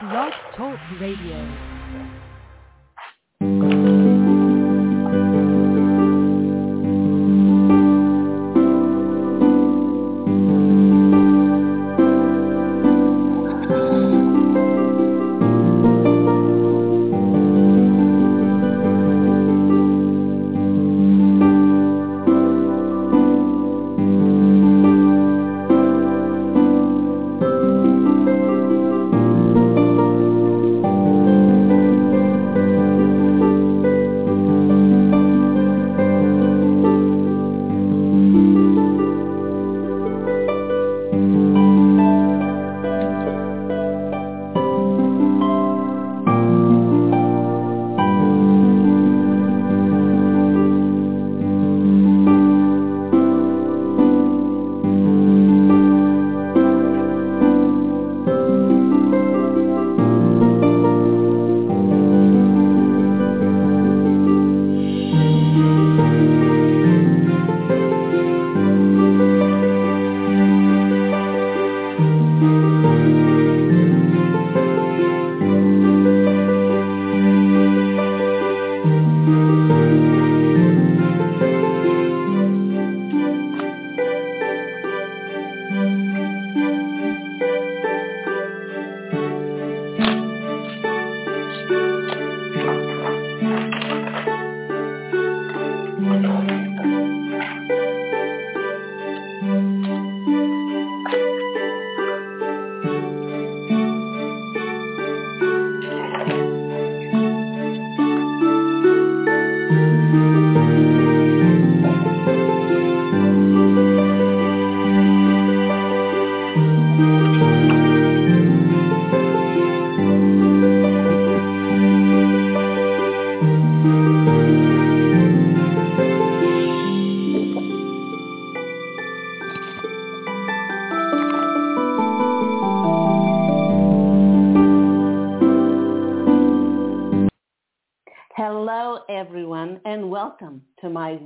Blog Talk Radio.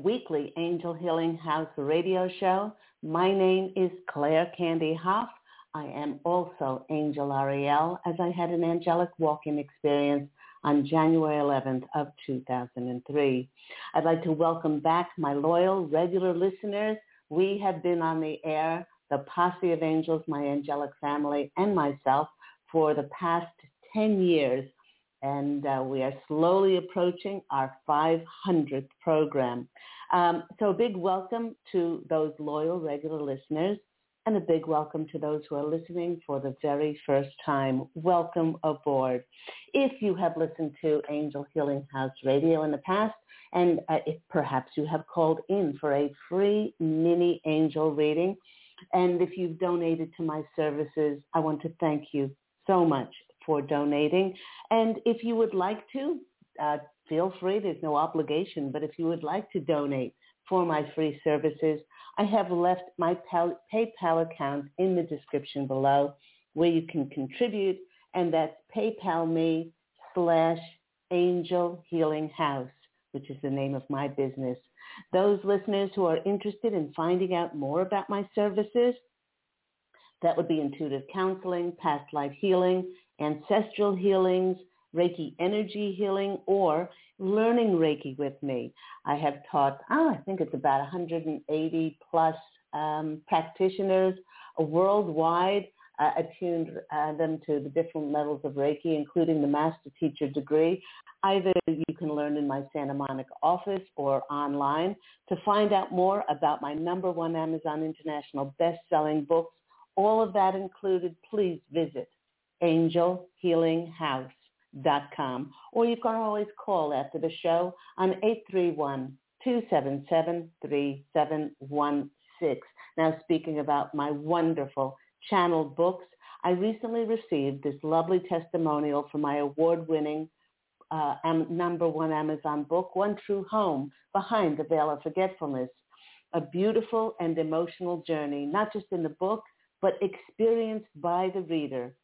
Weekly Angel Healing House radio show. My name is Claire Candy Hough. I am also Angel Ariel, as I had an angelic walk-in experience on January 11th of 2003. I'd like to welcome back my loyal, regular listeners. We have been on the air, the Posse of Angels, my angelic family, and myself for the past 10 years and uh, we are slowly approaching our 500th program. Um, so a big welcome to those loyal regular listeners and a big welcome to those who are listening for the very first time. Welcome aboard. If you have listened to Angel Healing House Radio in the past, and uh, if perhaps you have called in for a free mini angel reading, and if you've donated to my services, I want to thank you so much for donating. And if you would like to, uh, feel free. There's no obligation. But if you would like to donate for my free services, I have left my PayPal account in the description below where you can contribute. And that's PayPal me slash Angel Healing House, which is the name of my business. Those listeners who are interested in finding out more about my services, that would be intuitive counseling, past life healing, ancestral healings, Reiki energy healing, or learning Reiki with me. I have taught, oh, I think it's about 180 plus um, practitioners worldwide. Uh, attuned uh, them to the different levels of Reiki, including the master teacher degree. Either you can learn in my Santa Monica office or online. To find out more about my number one Amazon International best-selling books, all of that included, please visit angelhealinghouse.com. Or you can always call after the show on 831-277-3716. Now, speaking about my wonderful channeled books, I recently received this lovely testimonial from my award-winning uh, number one Amazon book, One True Home, Behind the Veil of Forgetfulness. A beautiful and emotional journey, not just in the book, but experienced by the reader.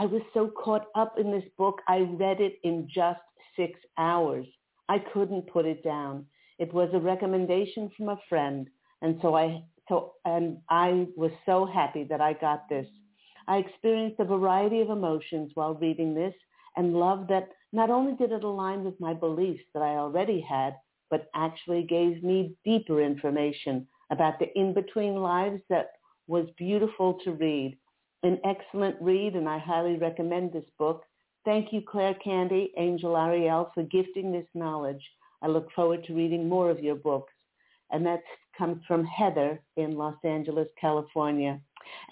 I was so caught up in this book, I read it in just six hours. I couldn't put it down. It was a recommendation from a friend, and so I so and I was so happy that I got this. I experienced a variety of emotions while reading this and loved that not only did it align with my beliefs that I already had, but actually gave me deeper information about the in-between lives that was beautiful to read. An excellent read, and I highly recommend this book. Thank you, Claire Candy, Angel Ariel, for gifting this knowledge. I look forward to reading more of your books. And that comes from Heather in Los Angeles, California.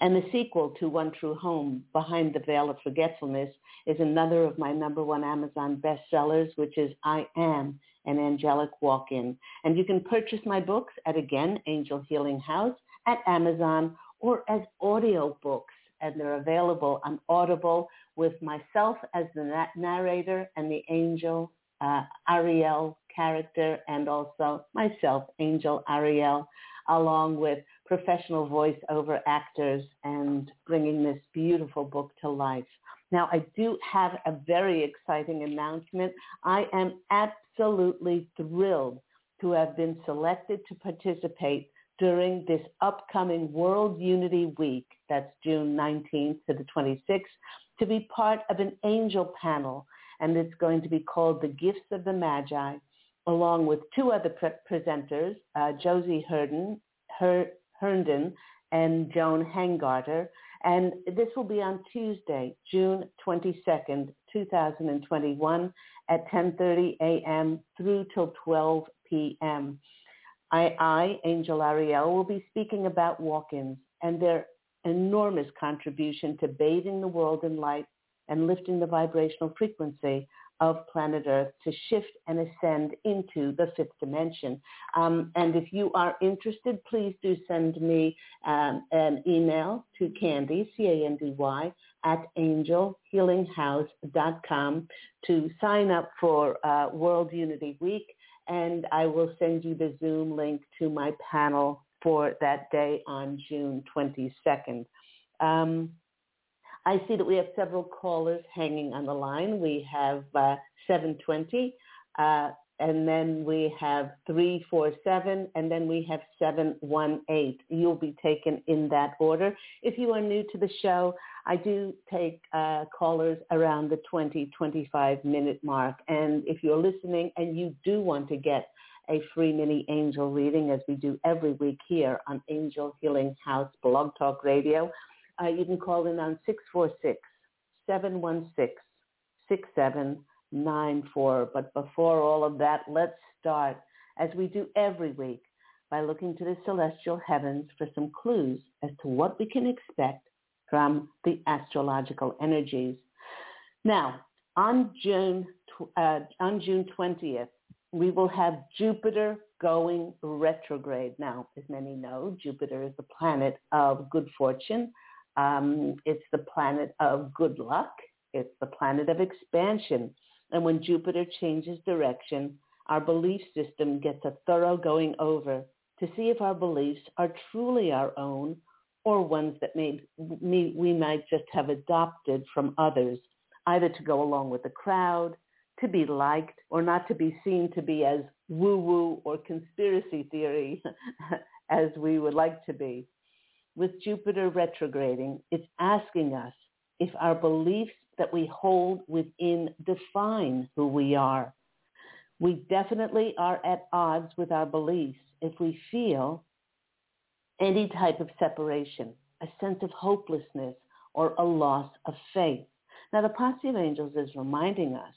And the sequel to One True Home, Behind the Veil of Forgetfulness, is another of my number one Amazon bestsellers, which is I Am an Angelic Walk-In. And you can purchase my books at, again, Angel Healing House at Amazon or as audio books. And they're available on Audible with myself as the narrator and the angel uh, Ariel character and also myself, Angel Ariel, along with professional voiceover actors and bringing this beautiful book to life. Now, I do have a very exciting announcement. I am absolutely thrilled to have been selected to participate during this upcoming World Unity Week, that's June 19th to the 26th, to be part of an angel panel. And it's going to be called The Gifts of the Magi, along with two other pre- presenters, uh, Josie Herndon, Her- Herndon and Joan Hangarter. And this will be on Tuesday, June 22nd, 2021 at 10.30 a.m. through till 12 p.m. I, I, Angel Ariel, will be speaking about walk-ins and their enormous contribution to bathing the world in light and lifting the vibrational frequency of planet Earth to shift and ascend into the fifth dimension. Um, and if you are interested, please do send me um, an email to Candy, C-A-N-D-Y, at angelhealinghouse.com to sign up for uh, World Unity Week. And I will send you the Zoom link to my panel for that day on June 22nd. Um, I see that we have several callers hanging on the line. We have uh, 720, uh, and then we have 347, and then we have 718. You'll be taken in that order. If you are new to the show, I do take uh, callers around the 20, 25 minute mark. And if you're listening and you do want to get a free mini angel reading as we do every week here on Angel Healing House Blog Talk Radio, uh, you can call in on 646-716-6794. But before all of that, let's start, as we do every week, by looking to the celestial heavens for some clues as to what we can expect from the astrological energies. Now, on June, uh, on June 20th, we will have Jupiter going retrograde. Now, as many know, Jupiter is the planet of good fortune, um, it's the planet of good luck. It's the planet of expansion. And when Jupiter changes direction, our belief system gets a thorough going over to see if our beliefs are truly our own or ones that may, we might just have adopted from others, either to go along with the crowd, to be liked, or not to be seen to be as woo-woo or conspiracy theory as we would like to be with Jupiter retrograding, it's asking us if our beliefs that we hold within define who we are. We definitely are at odds with our beliefs if we feel any type of separation, a sense of hopelessness, or a loss of faith. Now, the Posse of Angels is reminding us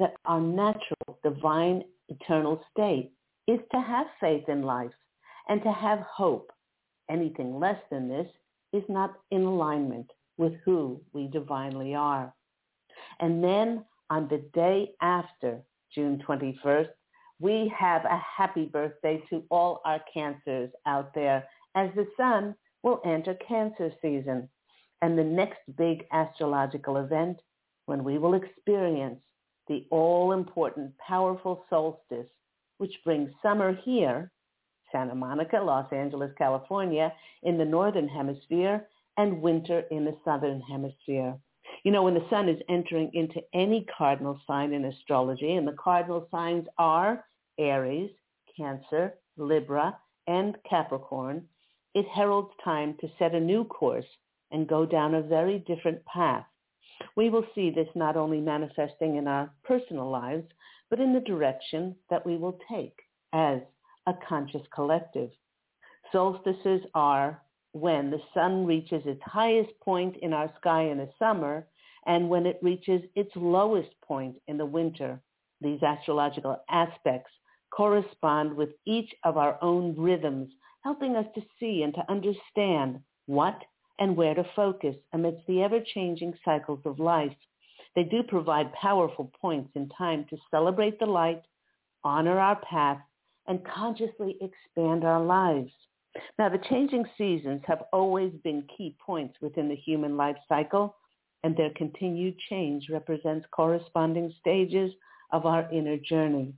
that our natural, divine, eternal state is to have faith in life and to have hope Anything less than this is not in alignment with who we divinely are. And then on the day after June 21st, we have a happy birthday to all our cancers out there as the sun will enter cancer season and the next big astrological event when we will experience the all-important powerful solstice, which brings summer here Santa Monica, Los Angeles, California in the northern hemisphere and winter in the southern hemisphere. You know, when the sun is entering into any cardinal sign in astrology, and the cardinal signs are Aries, Cancer, Libra, and Capricorn, it heralds time to set a new course and go down a very different path. We will see this not only manifesting in our personal lives, but in the direction that we will take as a conscious collective. Solstices are when the sun reaches its highest point in our sky in the summer and when it reaches its lowest point in the winter. These astrological aspects correspond with each of our own rhythms, helping us to see and to understand what and where to focus amidst the ever-changing cycles of life. They do provide powerful points in time to celebrate the light, honor our path, and consciously expand our lives. Now, the changing seasons have always been key points within the human life cycle, and their continued change represents corresponding stages of our inner journey.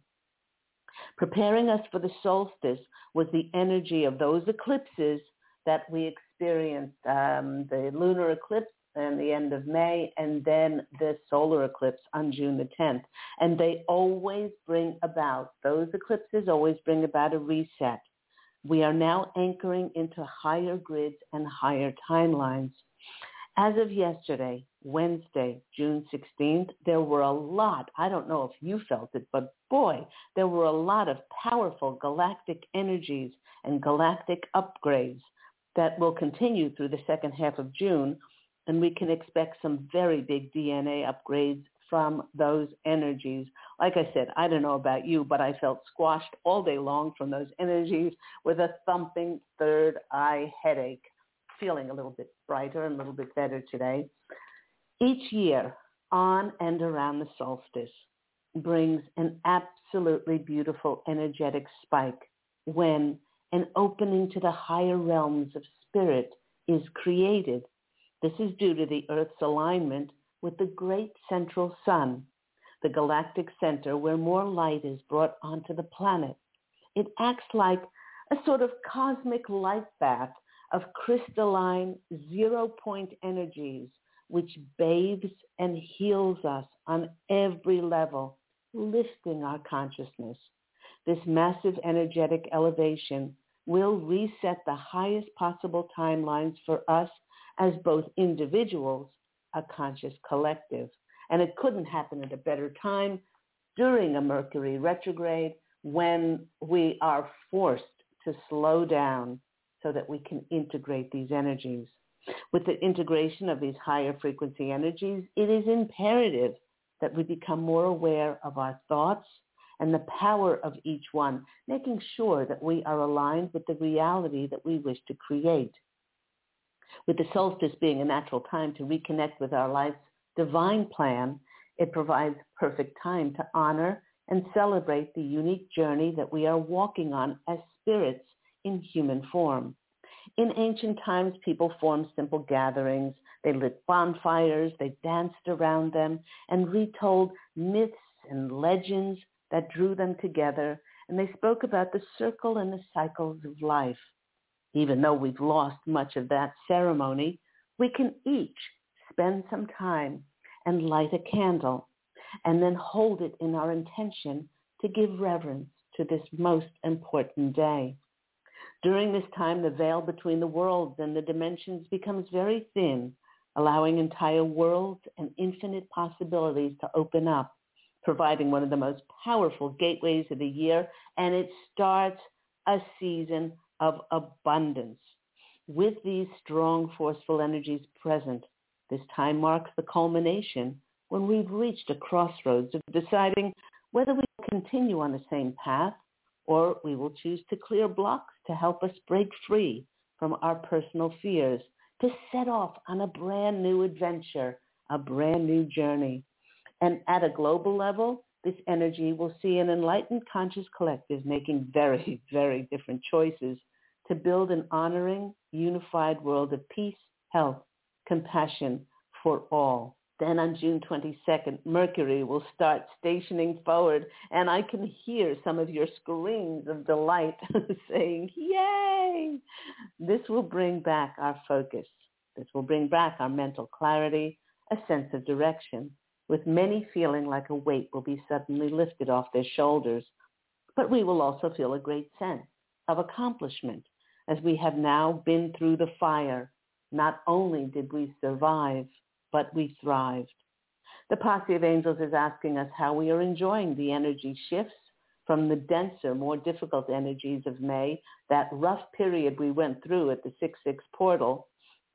Preparing us for the solstice was the energy of those eclipses that we experienced, um, the lunar eclipse and the end of May and then the solar eclipse on June the 10th. And they always bring about, those eclipses always bring about a reset. We are now anchoring into higher grids and higher timelines. As of yesterday, Wednesday, June 16th, there were a lot, I don't know if you felt it, but boy, there were a lot of powerful galactic energies and galactic upgrades that will continue through the second half of June, and we can expect some very big DNA upgrades from those energies. Like I said, I don't know about you, but I felt squashed all day long from those energies with a thumping third eye headache, feeling a little bit brighter and a little bit better today. Each year, on and around the solstice, brings an absolutely beautiful energetic spike when an opening to the higher realms of spirit is created. This is due to the Earth's alignment with the great central sun, the galactic center where more light is brought onto the planet. It acts like a sort of cosmic light bath of crystalline zero-point energies which bathes and heals us on every level, lifting our consciousness. This massive energetic elevation will reset the highest possible timelines for us as both individuals a conscious collective. And it couldn't happen at a better time during a Mercury retrograde when we are forced to slow down so that we can integrate these energies. With the integration of these higher frequency energies, it is imperative that we become more aware of our thoughts and the power of each one, making sure that we are aligned with the reality that we wish to create with the solstice being a natural time to reconnect with our life's divine plan, it provides perfect time to honor and celebrate the unique journey that we are walking on as spirits in human form. In ancient times, people formed simple gatherings. They lit bonfires, they danced around them, and retold myths and legends that drew them together, and they spoke about the circle and the cycles of life even though we've lost much of that ceremony, we can each spend some time and light a candle and then hold it in our intention to give reverence to this most important day. During this time, the veil between the worlds and the dimensions becomes very thin, allowing entire worlds and infinite possibilities to open up, providing one of the most powerful gateways of the year, and it starts a season of abundance. With these strong, forceful energies present, this time marks the culmination when we've reached a crossroads of deciding whether we continue on the same path or we will choose to clear blocks to help us break free from our personal fears, to set off on a brand new adventure, a brand new journey. And at a global level, this energy will see an enlightened conscious collective making very, very different choices to build an honoring, unified world of peace, health, compassion for all. Then on June 22nd, Mercury will start stationing forward, and I can hear some of your screams of delight saying, yay! This will bring back our focus. This will bring back our mental clarity, a sense of direction, with many feeling like a weight will be suddenly lifted off their shoulders. But we will also feel a great sense of accomplishment as we have now been through the fire not only did we survive, but we thrived. The posse of angels is asking us how we are enjoying the energy shifts from the denser, more difficult energies of May, that rough period we went through at the 6-6 portal,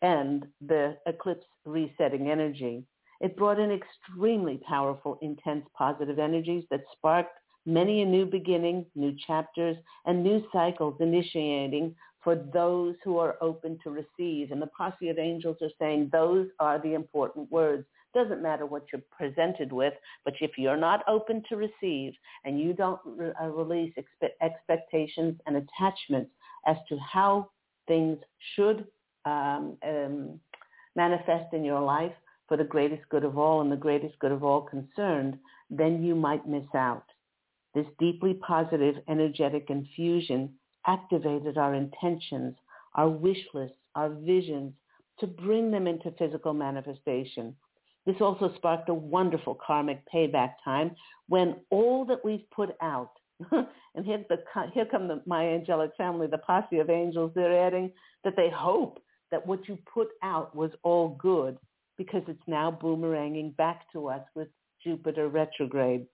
and the eclipse resetting energy. It brought in extremely powerful, intense, positive energies that sparked many a new beginning, new chapters, and new cycles initiating for those who are open to receive. And the posse of angels are saying those are the important words. Doesn't matter what you're presented with, but if you're not open to receive and you don't re- uh, release expe- expectations and attachments as to how things should um, um, manifest in your life for the greatest good of all and the greatest good of all concerned, then you might miss out. This deeply positive energetic infusion activated our intentions, our wish lists, our visions to bring them into physical manifestation. This also sparked a wonderful karmic payback time when all that we've put out, and here, the, here come the, my angelic family, the posse of angels, they're adding that they hope that what you put out was all good because it's now boomeranging back to us with Jupiter retrograde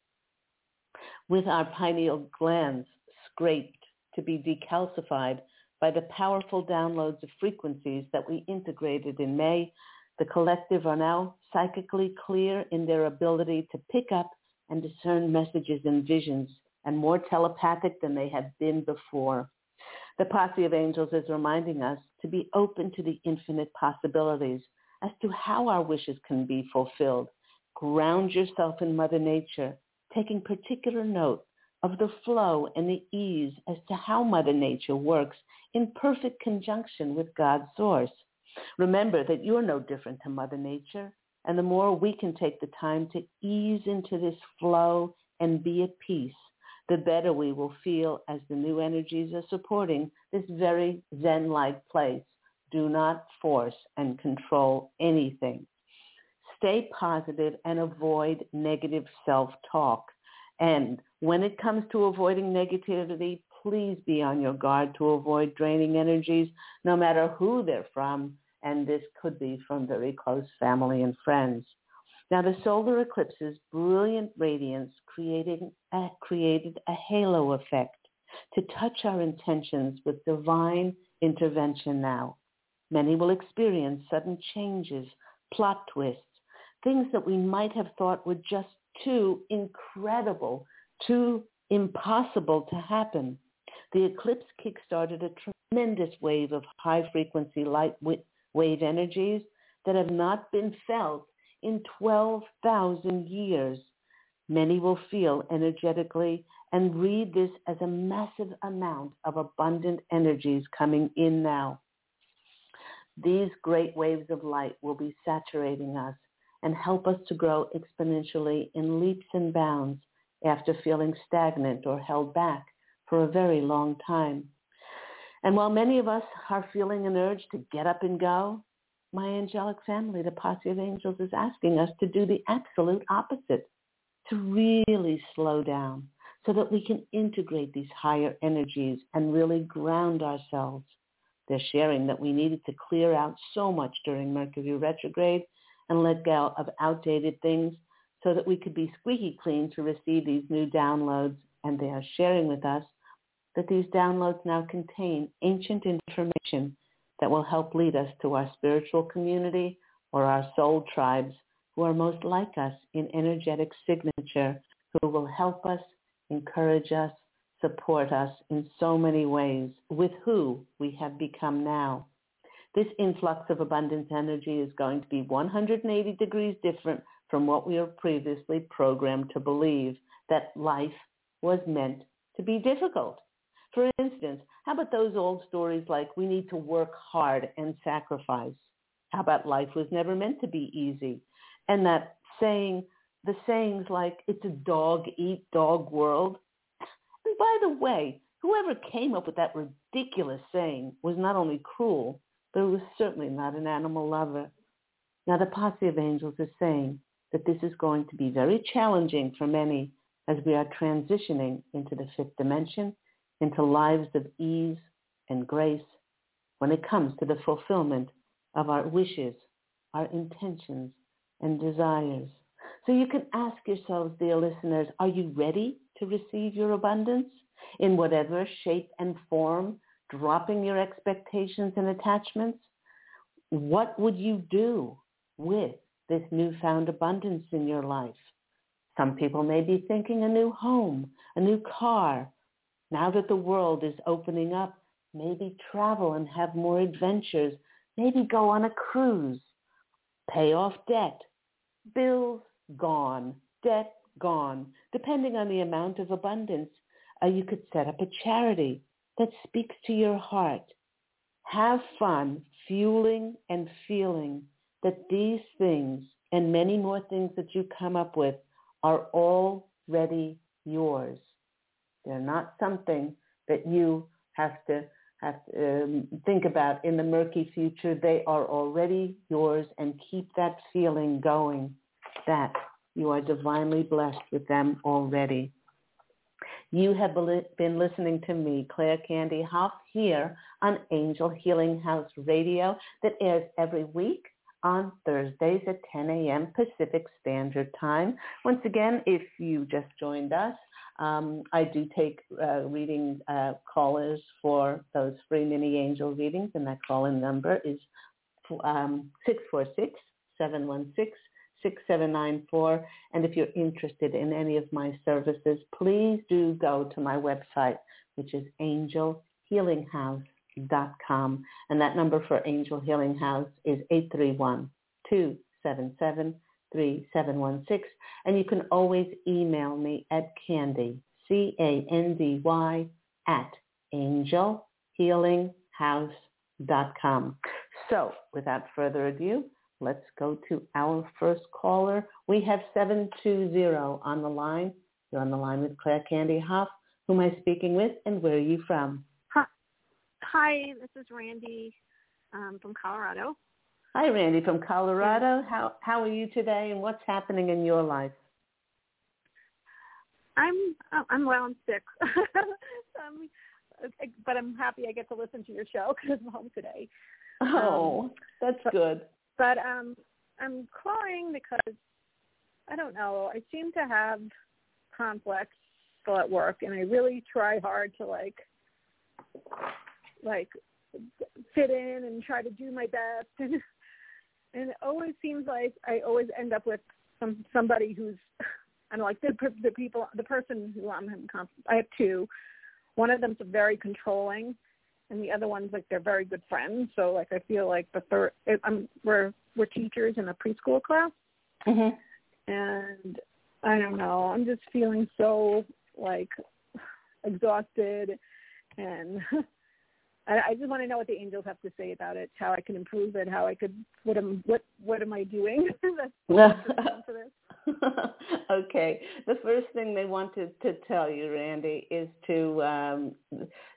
with our pineal glands scraped to be decalcified by the powerful downloads of frequencies that we integrated in May, the collective are now psychically clear in their ability to pick up and discern messages and visions and more telepathic than they have been before. The posse of angels is reminding us to be open to the infinite possibilities as to how our wishes can be fulfilled. Ground yourself in Mother Nature taking particular note of the flow and the ease as to how Mother Nature works in perfect conjunction with God's source. Remember that you're no different to Mother Nature, and the more we can take the time to ease into this flow and be at peace, the better we will feel as the new energies are supporting this very Zen-like place. Do not force and control anything stay positive and avoid negative self-talk. And when it comes to avoiding negativity, please be on your guard to avoid draining energies, no matter who they're from. And this could be from very close family and friends. Now, the solar eclipse's brilliant radiance created a, created a halo effect to touch our intentions with divine intervention now. Many will experience sudden changes, plot twists, things that we might have thought were just too incredible, too impossible to happen. The eclipse kickstarted a tremendous wave of high-frequency light wave energies that have not been felt in 12,000 years. Many will feel energetically and read this as a massive amount of abundant energies coming in now. These great waves of light will be saturating us and help us to grow exponentially in leaps and bounds after feeling stagnant or held back for a very long time. And while many of us are feeling an urge to get up and go, my angelic family, the posse of angels, is asking us to do the absolute opposite, to really slow down so that we can integrate these higher energies and really ground ourselves. They're sharing that we needed to clear out so much during Mercury retrograde and let go of outdated things so that we could be squeaky clean to receive these new downloads. And they are sharing with us that these downloads now contain ancient information that will help lead us to our spiritual community or our soul tribes who are most like us in energetic signature, who will help us, encourage us, support us in so many ways with who we have become now. This influx of abundance energy is going to be 180 degrees different from what we were previously programmed to believe, that life was meant to be difficult. For instance, how about those old stories like we need to work hard and sacrifice? How about life was never meant to be easy? And that saying, the sayings like it's a dog eat dog world. By the way, whoever came up with that ridiculous saying was not only cruel, but was certainly not an animal lover. Now the posse of angels is saying that this is going to be very challenging for many as we are transitioning into the fifth dimension, into lives of ease and grace when it comes to the fulfillment of our wishes, our intentions, and desires. So you can ask yourselves, dear listeners, are you ready to receive your abundance in whatever shape and form, dropping your expectations and attachments? What would you do with this newfound abundance in your life? Some people may be thinking a new home, a new car. Now that the world is opening up, maybe travel and have more adventures, maybe go on a cruise, pay off debt, bills gone, debt gone. Depending on the amount of abundance, uh, you could set up a charity that speaks to your heart. Have fun fueling and feeling that these things and many more things that you come up with are already yours. They're not something that you have to have to um, think about in the murky future. They are already yours and keep that feeling going that you are divinely blessed with them already. You have been listening to me, Claire Candy Hough, here on Angel Healing House Radio that airs every week on Thursdays at 10 a.m. Pacific Standard Time. Once again, if you just joined us, um, I do take uh, reading uh, callers for those free mini angel readings, and that call-in number is um, 646-716-6794. And if you're interested in any of my services, please do go to my website, which is Angel Healing House com. And that number for Angel Healing House is 831-277-3716. And you can always email me at Candy, C-A-N-D-Y, at angelhealinghouse.com. So without further ado, let's go to our first caller. We have 720 on the line. You're on the line with Claire Candy Hough. Who am I speaking with and where are you from? Hi, this is Randy um, from Colorado. Hi, Randy from Colorado. How how are you today, and what's happening in your life? I'm I'm well. I'm sick, um, but I'm happy I get to listen to your show because I'm home today. Oh, um, that's but, good. But um, I'm calling because I don't know. I seem to have still at work, and I really try hard to like like fit in and try to do my best and and it always seems like I always end up with some somebody who's I don't like the the people the person who I'm having conflict. I have two. One of them's very controlling, and the other one's like they're very good friends. So like I feel like the third I'm we're we're teachers in a preschool class, mm-hmm. and I don't know. I'm just feeling so like exhausted and I, I just want to know what the angels have to say about it, how I can improve it, how I could what am what what am I doing? okay. The first thing they wanted to tell you, Randy, is to um,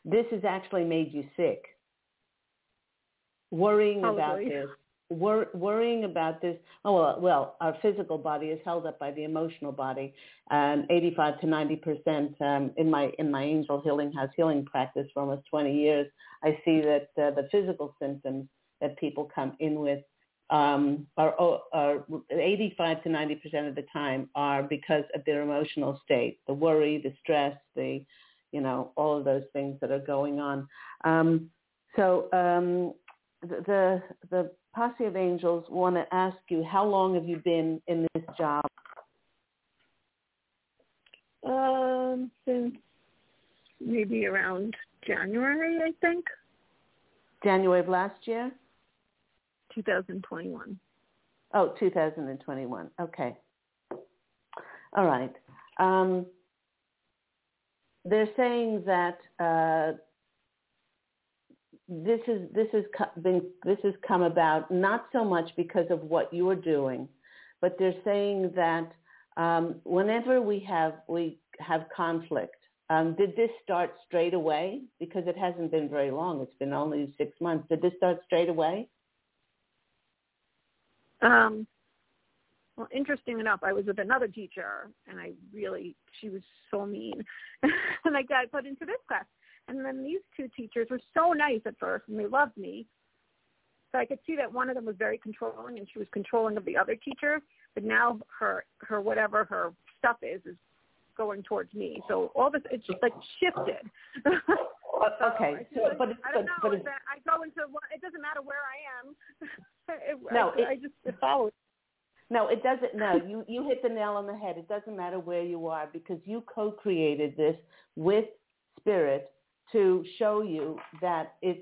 this has actually made you sick. Worrying Probably. about this wor- worrying about this. Oh well, well, our physical body is held up by the emotional body. Um, 85 to 90 percent um, in my in my angel healing house healing practice for almost 20 years. I see that uh, the physical symptoms that people come in with um, are, are 85 to 90 percent of the time are because of their emotional state, the worry, the stress, the you know all of those things that are going on. Um, so um, the the posse of angels want to ask you how long have you been in this job? Um, since maybe around January, I think. January of last year. 2021. Oh, 2021. Okay. All right. Um, they're saying that uh, this is this has been this has come about not so much because of what you're doing, but they're saying that um, whenever we have we have conflict, um, did this start straight away? Because it hasn't been very long; it's been only six months. Did this start straight away? Um, well, interesting enough, I was with another teacher, and I really she was so mean, and I got put into this class and then these two teachers were so nice at first and they loved me. So I could see that one of them was very controlling, and she was controlling of the other teacher. But now her her whatever her stuff is is going towards me. So all this it's just like shifted. okay, so, but I don't know. But I go into it doesn't matter where I am. it, no, I, it, I just follow. No, it doesn't. No, you you hit the nail on the head. It doesn't matter where you are because you co-created this with spirit to show you that it's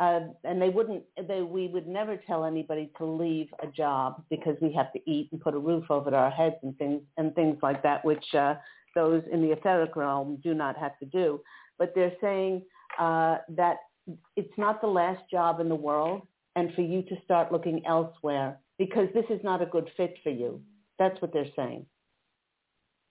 uh, and they wouldn't they we would never tell anybody to leave a job because we have to eat and put a roof over our heads and things and things like that which uh, those in the etheric realm do not have to do but they're saying uh, that it's not the last job in the world and for you to start looking elsewhere because this is not a good fit for you that's what they're saying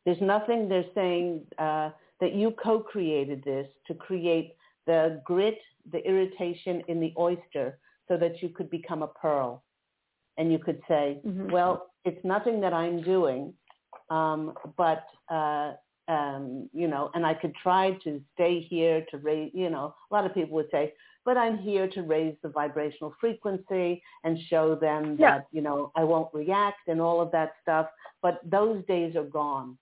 there's nothing they're saying uh, that you co-created this to create the grit, the irritation in the oyster so that you could become a pearl. And you could say, mm-hmm. well, it's nothing that I'm doing, um, but, uh, um, you know, and I could try to stay here to raise, you know, a lot of people would say, but I'm here to raise the vibrational frequency and show them yeah. that, you know, I won't react and all of that stuff. But those days are gone.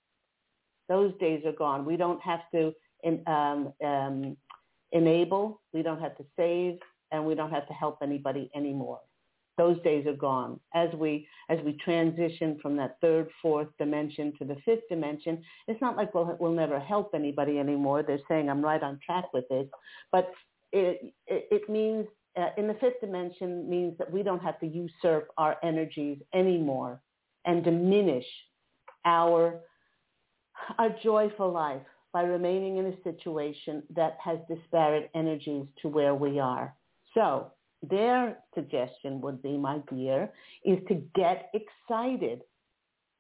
Those days are gone. We don't have to in, um, um, enable, we don't have to save, and we don't have to help anybody anymore. Those days are gone. As we as we transition from that third, fourth dimension to the fifth dimension, it's not like we'll we'll never help anybody anymore. They're saying I'm right on track with this, but it it, it means uh, in the fifth dimension means that we don't have to usurp our energies anymore and diminish our a joyful life by remaining in a situation that has disparate energies to where we are. So their suggestion would be, my dear, is to get excited.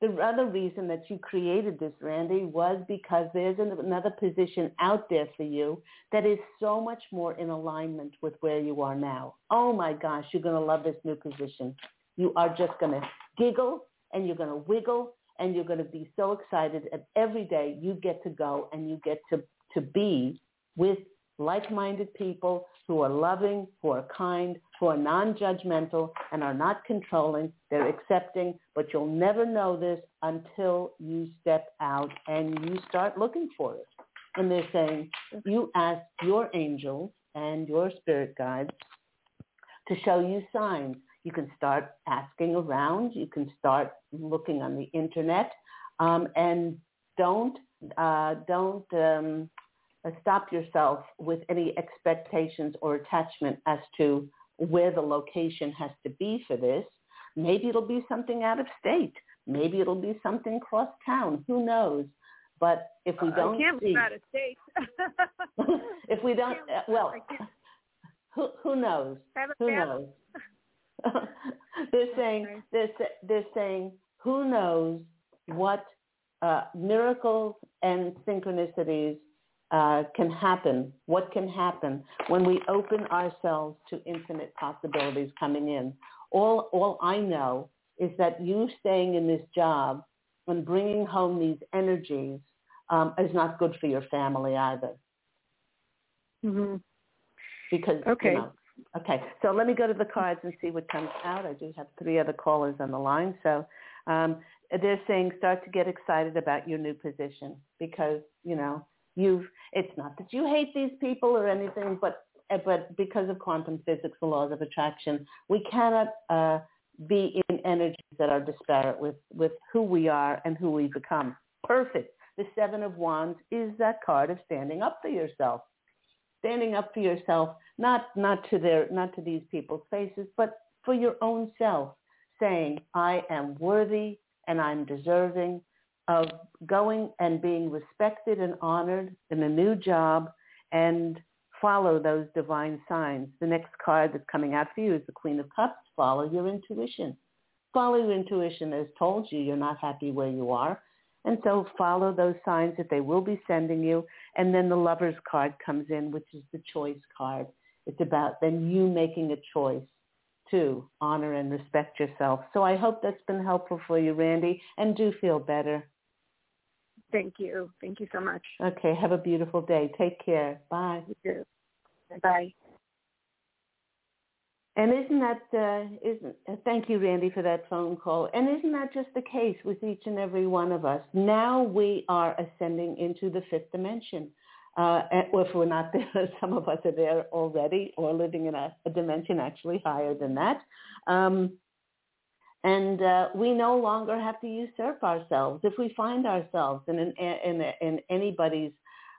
The other reason that you created this, Randy, was because there's another position out there for you that is so much more in alignment with where you are now. Oh my gosh, you're going to love this new position. You are just going to giggle and you're going to wiggle and you're going to be so excited and every day you get to go and you get to, to be with like-minded people who are loving, who are kind, who are non-judgmental and are not controlling. They're accepting, but you'll never know this until you step out and you start looking for it. And they're saying, you ask your angels and your spirit guides to show you signs. You can start asking around. You can start looking on the internet, um, and don't uh, don't um, stop yourself with any expectations or attachment as to where the location has to be for this. Maybe it'll be something out of state. Maybe it'll be something cross town. Who knows? But if we don't I can't see, out of state. if we don't, uh, well, who who knows? Who knows? they're saying they're they're saying who knows what uh, miracles and synchronicities uh, can happen, what can happen when we open ourselves to infinite possibilities coming in. All, all I know is that you staying in this job and bringing home these energies um, is not good for your family either. Mm-hmm. Because, okay. You know, Okay, so let me go to the cards and see what comes out. I do have three other callers on the line. So um, they're saying start to get excited about your new position because, you know, you've, it's not that you hate these people or anything, but, but because of quantum physics, the laws of attraction, we cannot uh, be in energies that are disparate with, with who we are and who we become. Perfect. The Seven of Wands is that card of standing up for yourself standing up for yourself, not, not to their, not to these people's faces, but for your own self, saying, I am worthy and I'm deserving of going and being respected and honored in a new job and follow those divine signs. The next card that's coming out for you is the Queen of Cups. Follow your intuition. Follow your intuition has told you you're not happy where you are. And so follow those signs that they will be sending you. And then the lover's card comes in, which is the choice card. It's about then you making a choice to honor and respect yourself. So I hope that's been helpful for you, Randy, and do feel better. Thank you. Thank you so much. Okay. Have a beautiful day. Take care. Bye. You too. Bye. And isn't that uh, isn't? Uh, thank you, Randy, for that phone call. And isn't that just the case with each and every one of us? Now we are ascending into the fifth dimension. Uh, or if we're not there, some of us are there already, or living in a, a dimension actually higher than that. Um, and uh, we no longer have to usurp ourselves. If we find ourselves in an, in, in anybody's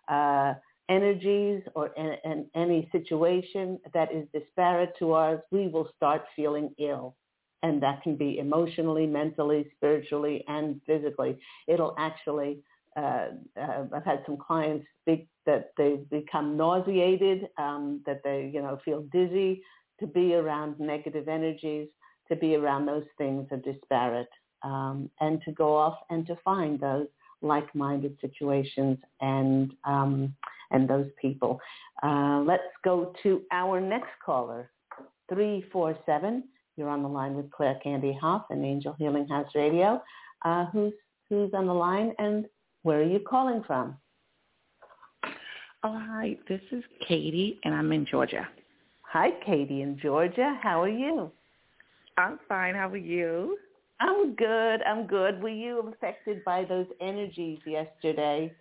uh, energies or in, in any situation that is disparate to ours, we will start feeling ill. And that can be emotionally, mentally, spiritually, and physically. It'll actually, uh, uh, I've had some clients speak that they become nauseated, um, that they, you know, feel dizzy to be around negative energies, to be around those things are disparate, um, and to go off and to find those like-minded situations and um, and those people. Uh, let's go to our next caller, 347. You're on the line with Claire Candy Hough and Angel Healing House Radio. Uh, who's, who's on the line and where are you calling from? Oh, hi. This is Katie, and I'm in Georgia. Hi, Katie in Georgia. How are you? I'm fine. How are you? I'm good. I'm good. Were you affected by those energies yesterday?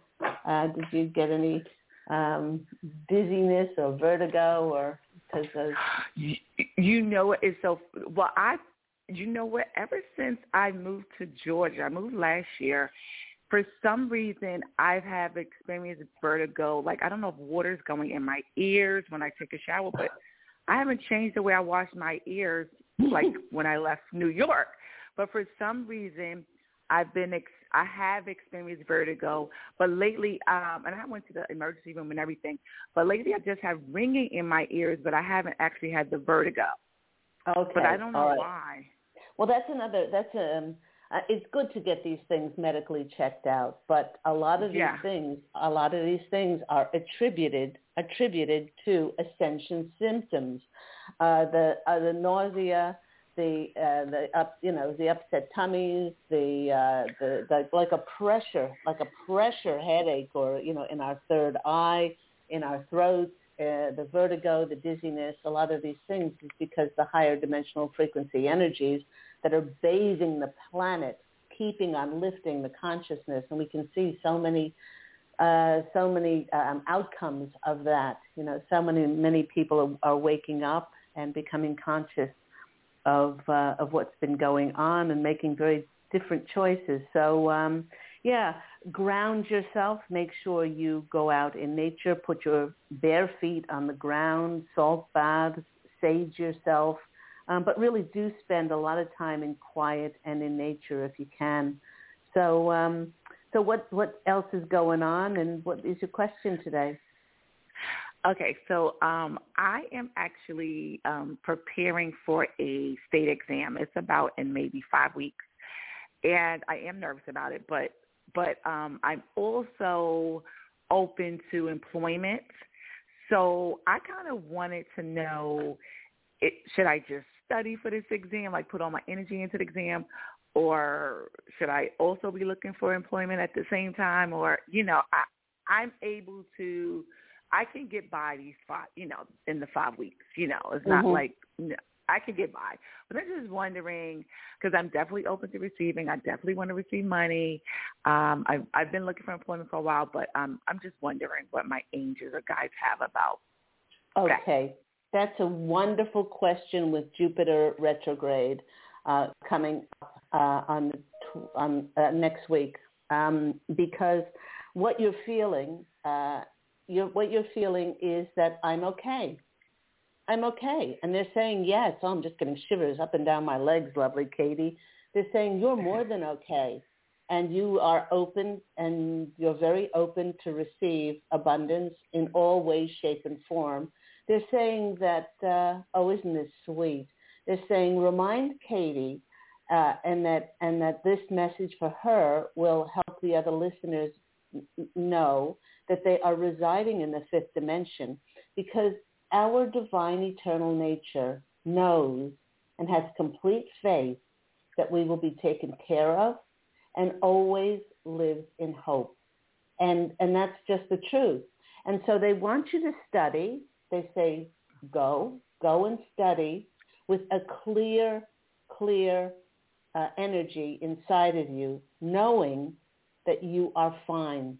Uh, did you get any um, dizziness or vertigo or because of you, you know what is so well I you know what ever since I moved to Georgia I moved last year for some reason I've have experienced vertigo like I don't know if water's going in my ears when I take a shower but I haven't changed the way I wash my ears like when I left New York but for some reason I've been ex- I have experienced vertigo, but lately, um, and I went to the emergency room and everything. But lately, I just have ringing in my ears, but I haven't actually had the vertigo. Okay, but I don't know right. why. Well, that's another. That's um. Uh, it's good to get these things medically checked out, but a lot of these yeah. things, a lot of these things are attributed attributed to ascension symptoms. Uh, the uh, the nausea, the uh, the up you know the upset tummies, the uh, the the like a pressure like a pressure headache or you know in our third eye, in our throat, uh, the vertigo, the dizziness. A lot of these things is because the higher dimensional frequency energies that are bathing the planet, keeping on lifting the consciousness, and we can see so many. Uh, so many um, outcomes of that. You know, so many many people are, are waking up and becoming conscious of uh, of what's been going on and making very different choices. So um, yeah, ground yourself. Make sure you go out in nature. Put your bare feet on the ground. Salt baths. Sage yourself. Um, but really do spend a lot of time in quiet and in nature if you can. So um, so what what else is going on and what is your question today? Okay, so um, I am actually um, preparing for a state exam. It's about in maybe five weeks, and I am nervous about it. But but um, I'm also open to employment. So I kind of wanted to know, it, should I just study for this exam, like put all my energy into the exam, or should I also be looking for employment at the same time? Or you know, I, I'm able to I can get by these five, you know, in the five weeks. You know, it's not mm-hmm. like you know, I can get by. But I'm just wondering because I'm definitely open to receiving. I definitely want to receive money. Um, I've I've been looking for employment for a while, but um, I'm just wondering what my angels or guides have about. Okay, that. that's a wonderful question with Jupiter retrograde uh, coming uh, on on uh, next week um, because what you're feeling uh, you're, what you're feeling is that I'm okay. I'm okay. And they're saying, yes, oh, I'm just getting shivers up and down my legs, lovely Katie. They're saying, you're more than okay. And you are open and you're very open to receive abundance in all ways, shape, and form. They're saying that, uh, oh, isn't this sweet? They're saying, remind Katie uh, and that and that this message for her will help the other listeners know that they are residing in the fifth dimension because our divine eternal nature knows and has complete faith that we will be taken care of and always lives in hope. And, and that's just the truth. And so they want you to study. They say, go, go and study with a clear, clear uh, energy inside of you, knowing that you are fine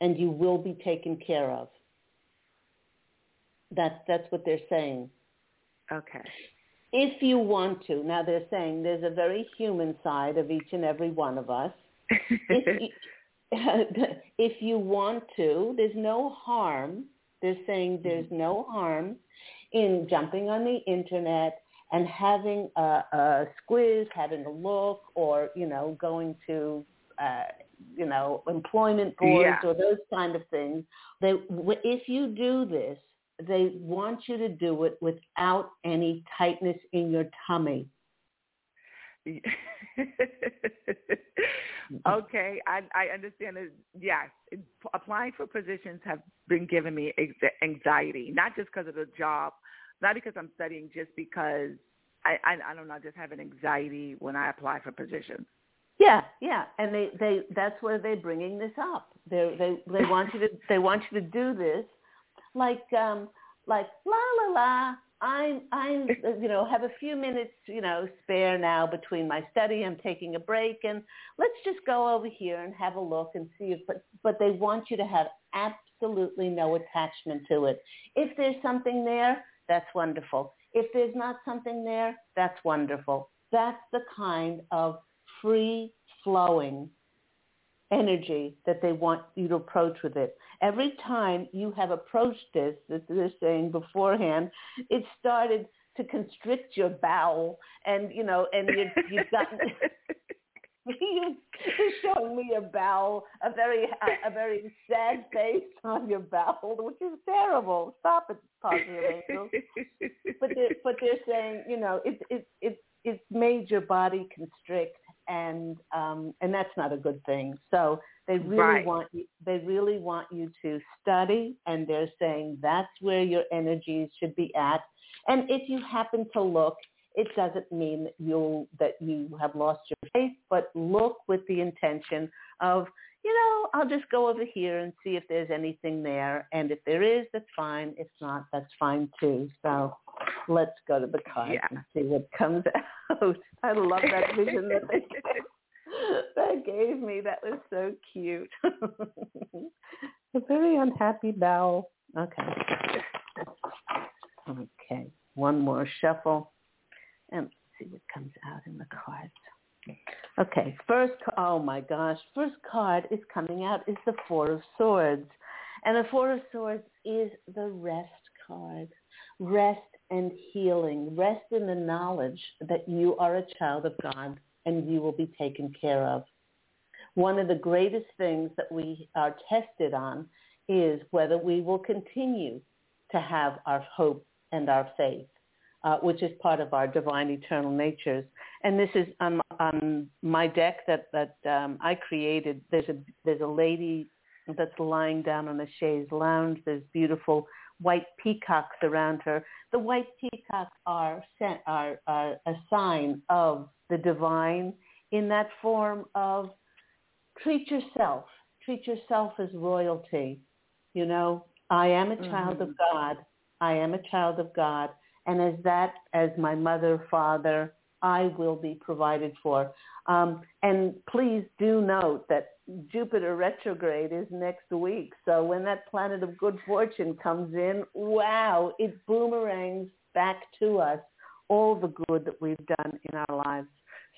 and you will be taken care of. That's that's what they're saying. Okay. If you want to, now they're saying there's a very human side of each and every one of us. if, you, if you want to, there's no harm. They're saying there's no harm in jumping on the internet and having a, a squiz, having a look, or you know, going to uh, you know employment boards Yeah. or those kind of things. They, if you do this, they want you to do it without any tightness in your tummy. okay, I I understand it. Yes, applying for positions have been giving me anxiety, not just because of the job, not because I'm studying, just because I, I I don't know, I just have an anxiety when I apply for positions. Yeah, yeah, and they they that's where they're bringing this up. They they they want you to they want you to do this, like um like la la la. I'm I'm you know have a few minutes you know spare now between my study. I'm taking a break and let's just go over here and have a look and see if but but they want you to have absolutely no attachment to it. If there's something there, that's wonderful. If there's not something there, that's wonderful. That's the kind of free flowing energy that they want you to approach with it. Every time you have approached this, that they're saying beforehand, it started to constrict your bowel and, you know, and you, you've gotten, you, you're showing me a bowel, a very, a, a very sad face on your bowel, which is terrible. Stop it, positive angels. But they're, but they're saying, you know, it, it, it, it's made your body constrict and um, and that's not a good thing. So they really Right. want you, they really want you to study, and they're saying that's where your energies should be at. And if you happen to look, it doesn't mean that you that you have lost your faith, but look with the intention of you know I'll just go over here and see if there's anything there, and if there is, that's fine. If not, that's fine too. So let's go to the cards Yeah. and see what comes out. I love that vision that they that gave me. That was so cute. a very unhappy bowel. Okay. Okay. One more shuffle. And see what comes out in the cards. Okay. First, oh my gosh. First card is coming out is the Four of Swords. And the Four of Swords is the rest card. Rest and healing. Rest in the knowledge that you are a child of God and you will be taken care of. One of the greatest things that we are tested on is whether we will continue to have our hope and our faith, uh, which is part of our divine eternal natures. And this is on, on my deck that, that um, I created. There's a, there's a lady that's lying down on a chaise lounge. There's beautiful white peacocks around her. The white peacocks are, sent, are, are a sign of the divine in that form of treat yourself. Treat yourself as royalty. You know, I am a child of God. I am a child of God. And as that, as my mother, father, I will be provided for. Um, and please do note that Jupiter retrograde is next week. So when that planet of good fortune comes in, wow, it boomerangs back to us all the good that we've done in our lives.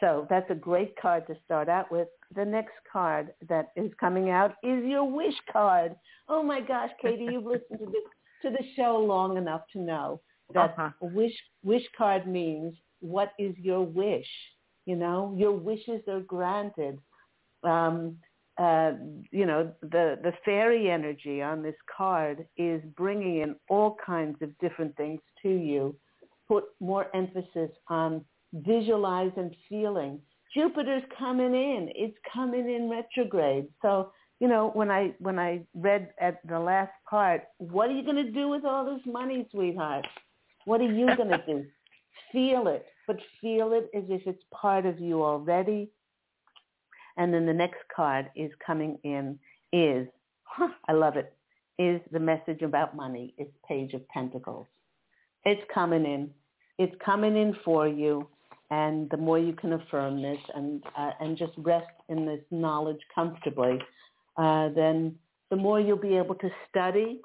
So that's a great card to start out with. The next card that is coming out is your wish card. Oh my gosh, Katie, you've listened to this to the show long enough to know that Uh-huh. wish wish card means what is your wish? You know, your wishes are granted. Um, uh, you know, the the fairy energy on this card is bringing in all kinds of different things to you. Put more emphasis on visualize and feeling. Jupiter's coming in. It's coming in retrograde. So, you know, when I when I read at the last part, what are you going to do with all this money, sweetheart? What are you going to do? Feel it, but feel it as if it's part of you already. And then the next card is coming in is, huh, I love it, is the message about money. It's Page of Pentacles. It's coming in. it's coming in for you. And the more you can affirm this and uh, and just rest in this knowledge comfortably, uh, then the more you'll be able to study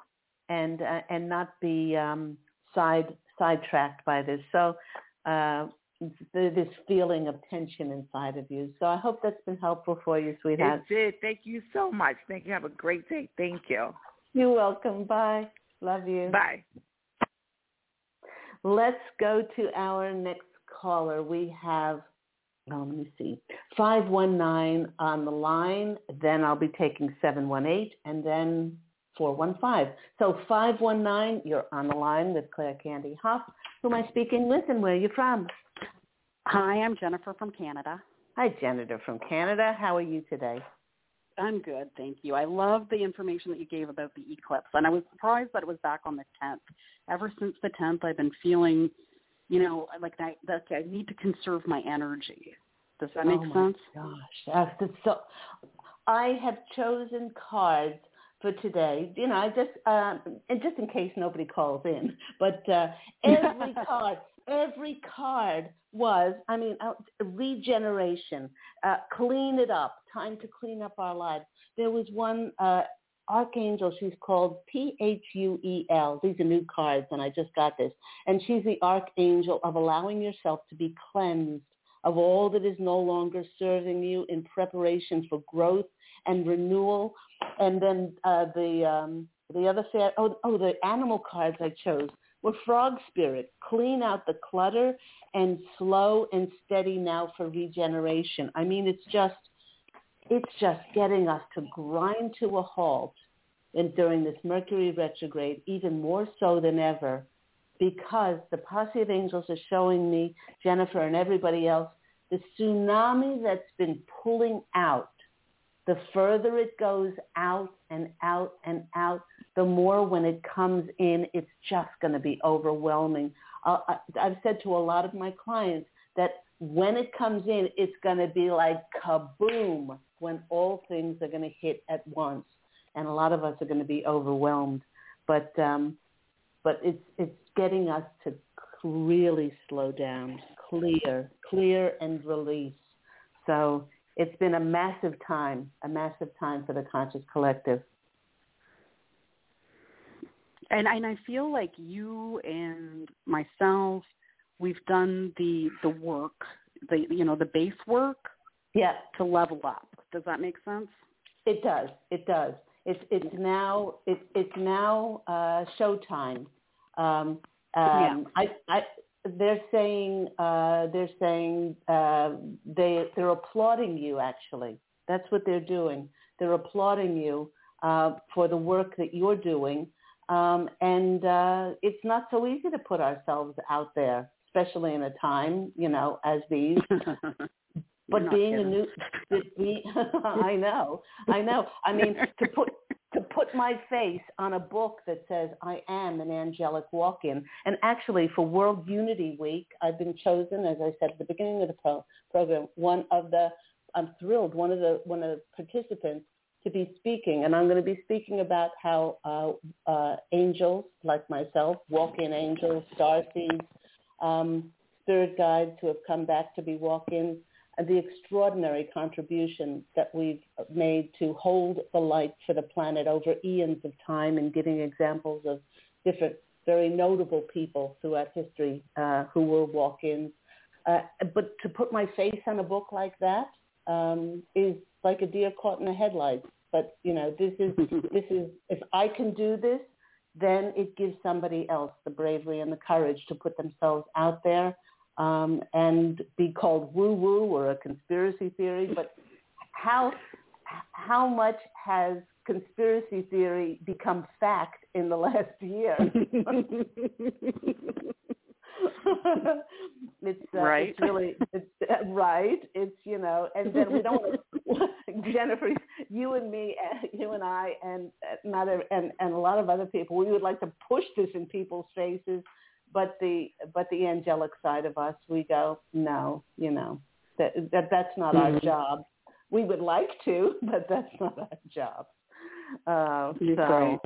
and uh, and not be um, side sidetracked by this. So uh, this feeling of tension inside of you. So I hope that's been helpful for you, sweetheart. It did. Thank you so much. Thank you. Have a great day. Thank you. You're welcome. Bye. Love you. Bye. Let's go to our next caller. We have, oh, let me see, 519 on the line. Then I'll be taking 718 and then 415. So 519, you're on the line with Claire Candy Hough. Who am I speaking with and where are you from? Hi, I'm Jennifer from Canada. Hi, Jennifer from Canada. How are you today? I'm good, thank you. I love the information that you gave about the eclipse, and I was surprised that it was back on the 10th. Ever since the 10th, I've been feeling, you know, like I, that I need to conserve my energy. Does that make oh sense? Gosh, that's so. I have chosen cards for today. You know, I just um, and just in case nobody calls in, but uh, every card, every card was, I mean, uh, regeneration, uh, clean it up, time to clean up our lives. There was one uh, archangel. She's called P-H-U-E-L. These are new cards, and I just got this. And she's the archangel of allowing yourself to be cleansed of all that is no longer serving you in preparation for growth and renewal. And then uh, the um, the other fair, oh, oh, the animal cards I chose were frog spirit. Clean out the clutter and slow and steady now for regeneration. I mean, it's just it's just getting us to grind to a halt and during this Mercury retrograde, even more so than ever, because the posse of angels are showing me, Jennifer and everybody else, the tsunami that's been pulling out the further it goes out and out and out, the more when it comes in, it's just going to be overwhelming. Uh, I've said to a lot of my clients that when it comes in, it's going to be like kaboom when all things are going to hit at once. And a lot of us are going to be overwhelmed. But, um, but it's, it's getting us to really slow down, clear, clear and release. So it's been a massive time, a massive time for the conscious collective. And and I feel like you and myself, we've done the the work, the you know the base work, yeah, to level up. Does that make sense? It does. It does. It's it's now it's it's now uh, showtime. Um, um, yeah. I, I they're saying uh, they're saying uh, they they're applauding you. Actually, that's what they're doing. They're applauding you uh, for the work that you're doing, um, and uh, it's not so easy to put ourselves out there, especially in a time you know as these. but being kidding. a new, be, I know, I know. I mean, to put to put my face on a book that says I am an angelic walk-in. And actually, for World Unity Week, I've been chosen, as I said at the beginning of the pro- program, one of the I'm thrilled, one of the one of the participants to be speaking, and I'm going to be speaking about how uh, uh, angels like myself, walk-in angels, star seeds, um, spirit guides who have come back to be walk-ins, and the extraordinary contribution that we've made to hold the light for the planet over eons of time and giving examples of different very notable people throughout history uh, who were walk-ins. Uh, but to put my face on a book like that um, is like a deer caught in the headlights. But you know, this is this is if I can do this, then it gives somebody else the bravery and the courage to put themselves out there um, and be called woo-woo or a conspiracy theory. But how how much has conspiracy theory become fact in the last year? it's uh, right. It's really it's uh, right. It's you know, and then we don't. Jennifer, you and me, uh, you and I, and uh, not and and a lot of other people, we would like to push this in people's faces but the but the angelic side of us, we go, no, you know, that that that's not mm-hmm. our job. We would like to, but that's not our job. Uh, so, right.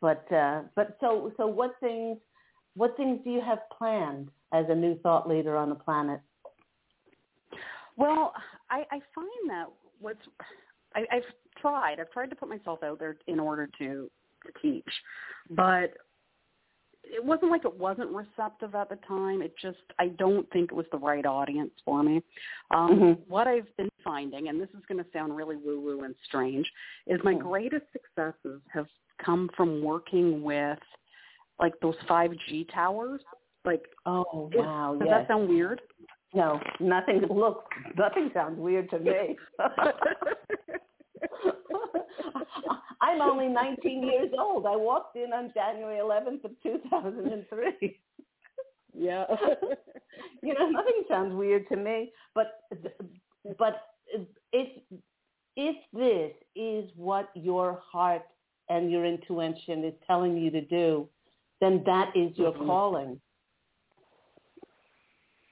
but uh, but so so what things what things do you have planned as a new thought leader on the planet? Well, I, I find that what's I, I've tried. I've tried to put myself out there in order to to teach, but it wasn't like it wasn't receptive at the time. It just I don't think it was the right audience for me. Um, Mhm. What I've been finding, and this is going to sound really woo woo and strange, is my greatest successes have come from working with like those five G towers. Like, Oh wow! does yes. that sound weird? No, nothing. Look, nothing sounds weird to me. I'm only 19 years old. I walked in on January 11th of 2003. yeah. you know, nothing sounds weird to me. But but if if this is what your heart and your intuition is telling you to do, then that is your Mhm. calling.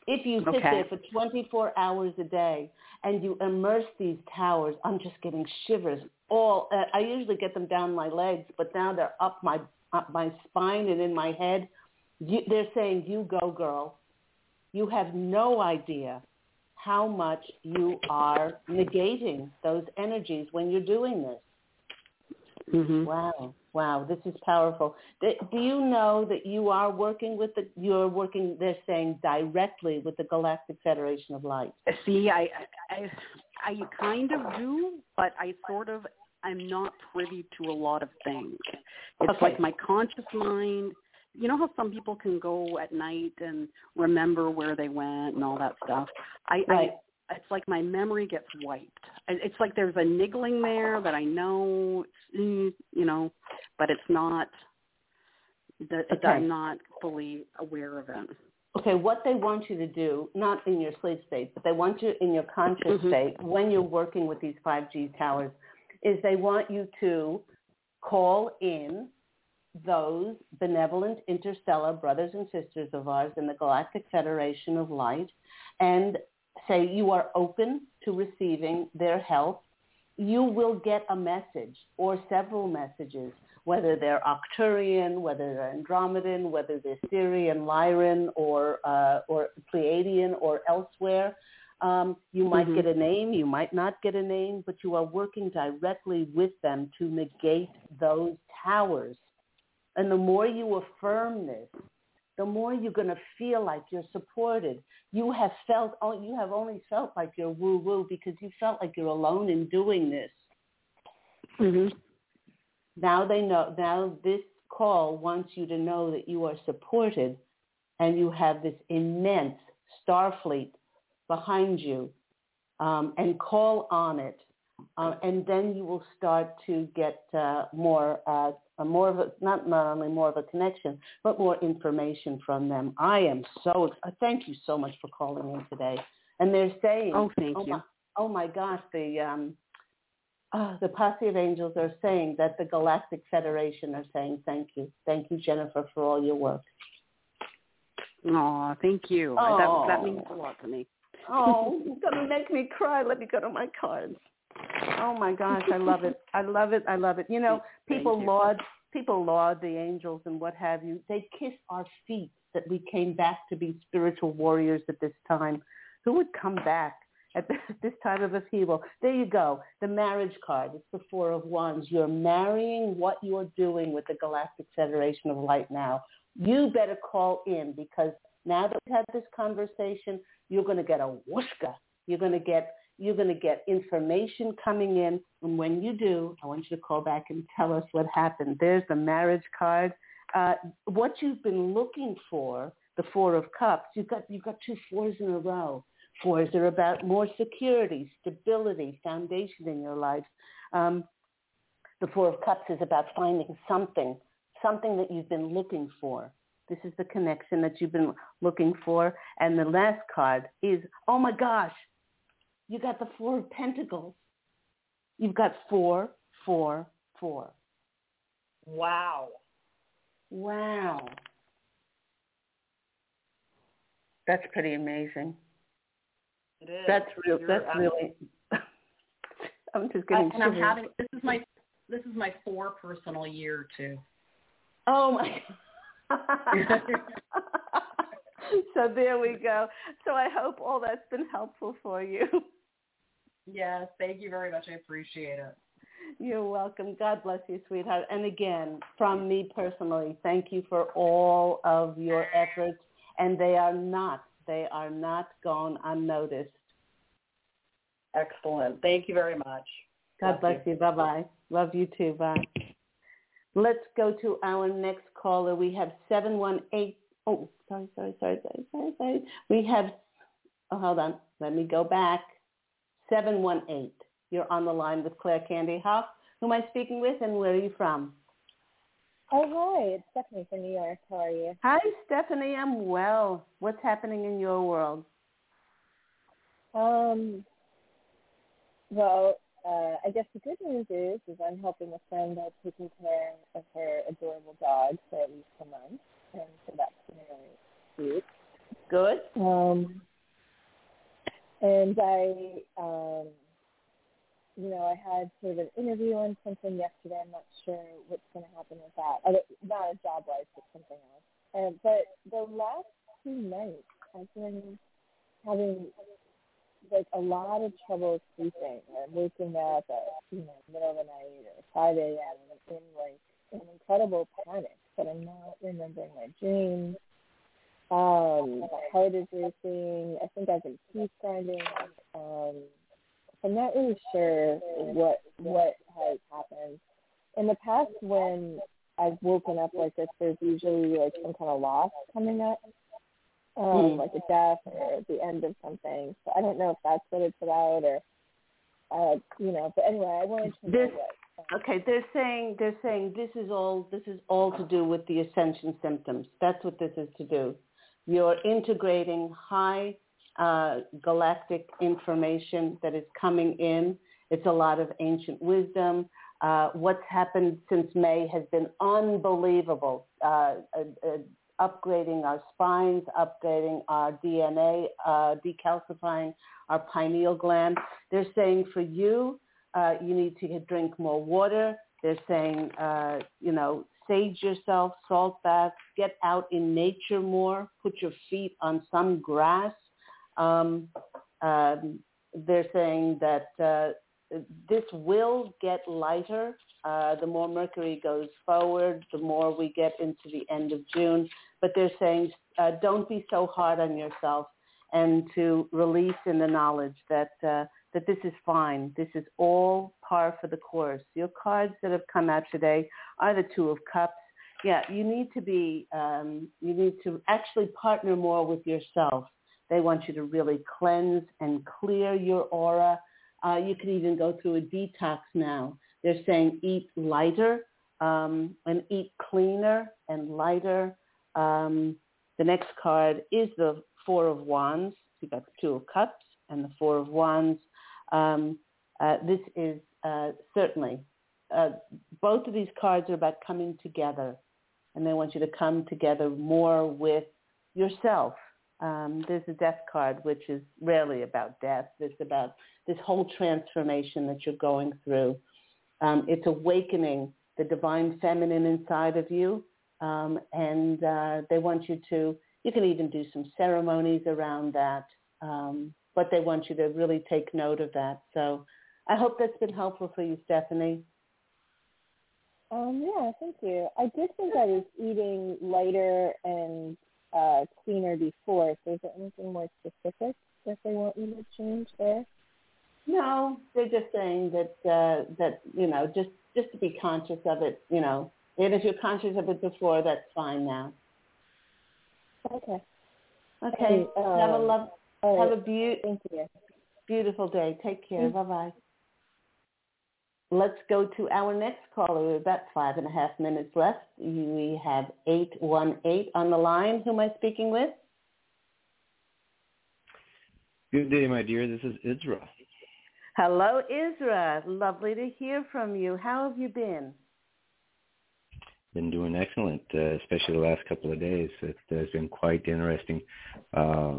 If you sit Okay. there for 24 hours a day and you immerse these towers, I'm just getting shivers. All uh, I usually get them down my legs, but now they're up my up my spine and in my head. You, they're saying, "You go, girl." You have no idea how much you are negating those energies when you're doing this. hmm Wow, wow, this is powerful. Do you know that you are working with the? You're working. They're saying directly with the Galactic Federation of Light. See, I, I, I kind of do, but I sort of, I'm not privy to a lot of things. It's Okay. like my conscious mind. You know how some people can go at night and remember where they went and all that stuff. I, Right. I it's like my memory gets wiped. It's like there's a niggling there that I know, mm, you know, but it's not. That Okay. I'm not fully aware of it. Okay, what they want you to do, not in your sleep state, but they want you in your conscious Mhm. state when you're working with these 5G towers, is they want you to call in those benevolent interstellar brothers and sisters of ours in the Galactic Federation of Light and say you are open to receiving their help. You will get a message or several messages whether they're Arcturian, whether they're Andromedan, whether they're Sirian, Lyran, or uh, or Pleiadian, or elsewhere. Um, you might Mhm. get a name, you might not get a name, but you are working directly with them to negate those towers. And the more you affirm this, the more you're going to feel like you're supported. You have felt, oh, you have only felt like you're woo woo because you felt like you're alone in doing this. hmm Now they know, now this call wants you to know that you are supported and you have this immense star fleet behind you um, and call on it. Uh, and then you will start to get uh, more, uh, a more of a, not, not only more of a connection, but more information from them. I am so, uh, thank you so much for calling in today. And they're saying, Oh, thank oh you. My, oh my gosh, the, um, uh, the posse of angels are saying that the Galactic Federation are saying thank you. Thank you, Jennifer, for all your work. Aw, thank you. That that means a lot to me. Oh, going to make me cry. Let me go to my cards. Oh my gosh, I love it. I love it. I love it. You know, people you. laud people laud the angels and what have you. They kiss our feet that we came back to be spiritual warriors at this time. Who would come back at this, this time of upheaval? There you go. The marriage card. It's the Four of Wands. You're marrying what you're doing with the Galactic Federation of Light now. You better call in because now that we've had this conversation, you're going to get a whooshka. You're going to get you're going to get information coming in, and when you do, I want you to call back and tell us what happened. There's the marriage card. Uh, what you've been looking for, the Four of Cups. You've got you've got two fours in a row. Fours are about more security, stability, foundation in your life. Um, the Four of Cups is about finding something, something that you've been looking for. This is the connection that you've been looking for. And the last card is, oh my gosh, you got the Four of Pentacles. You've got four, four, four. Wow. Wow. That's pretty amazing. It is. That's real. You're, That's um, really. I'm just I- getting and I'm having this is my this is my four personal year too. Oh my. so there we go. So I hope all that's been helpful for you. Yes, thank you very much. I appreciate it. You're welcome. God bless you, sweetheart. And again, from me personally, thank you for all of your efforts. And they are not, they are not gone unnoticed. Excellent. Thank you very much. God Love bless you. you. Bye-bye. Love you too. Bye. Let's go to our next caller. We have 718. Oh, sorry, sorry, sorry, sorry, sorry, sorry. We have, oh, hold on. Let me go back. 718. You're on the line with Claire Candy Hough. Who am I speaking with and where are you from? Oh, hi. It's Stephanie from New York. How are you? Hi, Stephanie. I'm well. What's happening in your world? Um, well, uh, I guess the good news is, is I'm helping a friend by taking care of her adorable dog for at least a month, and so that's really sweet. Good. Um, and I, um, you know, I had sort of an interview on something yesterday. I'm not sure what's going to happen with that. Other, not a job wise, but something else. And but the last two nights, I've been having like a lot of trouble sleeping. I'm waking up at you know middle of the night or 5 a.m. and in like an incredible panic, but I'm not remembering my dreams. Um, is racing. I think I've been teeth grinding. Um, I'm not really sure what what has happened. In the past, when I've woken up like this, there's usually like some kind of loss coming up, um, mm. like a death or the end of something. So I don't know if that's what it's about or, uh, you know. But anyway, I wanted to this, know what. Okay, they're saying they're saying this is all this is all to do with the ascension symptoms. That's what this is to do. You're integrating high uh, galactic information that is coming in. It's a lot of ancient wisdom. Uh, what's happened since May has been unbelievable. Uh, upgrading our spines, upgrading our DNA, uh, decalcifying our pineal gland. They're saying for you, uh, you need to drink more water. They're saying, uh, you know, sage yourself, salt baths, get out in nature more, put your feet on some grass, um, um, they're saying that uh, this will get lighter. Uh, the more Mercury goes forward, the more we get into the end of June. But they're saying uh, don't be so hard on yourself and to release in the knowledge that uh, that this is fine. This is all par for the course. Your cards that have come out today are the Two of Cups. Yeah, you need to be, um, you need to actually partner more with yourself they want you to really cleanse and clear your aura. Uh, you can even go through a detox now. They're saying eat lighter um, and eat cleaner and lighter. Um, the next card is the Four of Wands. You've got the Two of Cups and the Four of Wands. Um, uh, this is uh, certainly, uh, both of these cards are about coming together. And they want you to come together more with yourself um, there's a death card, which is rarely about death. It's about this whole transformation that you're going through. Um, it's awakening the divine feminine inside of you. Um, and uh, they want you to, you can even do some ceremonies around that. Um, but they want you to really take note of that. So I hope that's been helpful for you, Stephanie. Um, yeah, thank you. I did think I was eating lighter and uh, cleaner before. So is there anything more specific that they want you to change there? No, they're just saying that uh, that you know just just to be conscious of it. You know, and if you're conscious of it before, that's fine now. Okay. Okay. And, um, have a love. Right. Have a be- Thank you. beautiful day. Take care. Bye bye. Let's go to our next caller. We're about five and a half minutes left. We have 818 on the line. Who am I speaking with? Good day, my dear. This is Isra. Hello, Isra. Lovely to hear from you. How have you been? Been doing excellent, uh, especially the last couple of days. It has been quite interesting. Uh,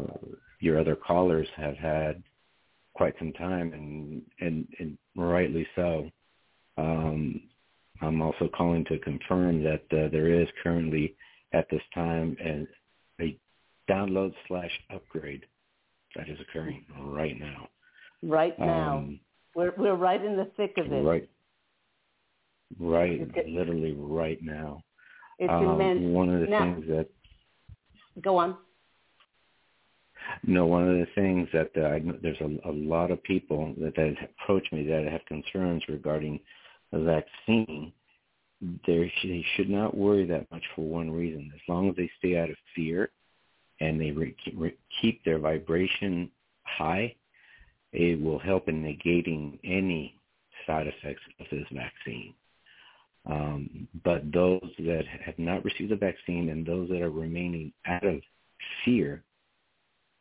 your other callers have had quite some time, and and, and rightly so. Um, I'm also calling to confirm that uh, there is currently at this time and a download slash upgrade that is occurring right now. Right now. Um, we're we're right in the thick of it. Right. Right. literally right now. It's um, immense. One of the now, things that go on. No, one of the things that uh, I, there's a, a lot of people that, that approach me that have concerns regarding the vaccine. They should not worry that much for one reason. As long as they stay out of fear and they re- re- keep their vibration high, it will help in negating any side effects of this vaccine. Um, but those that have not received the vaccine and those that are remaining out of fear,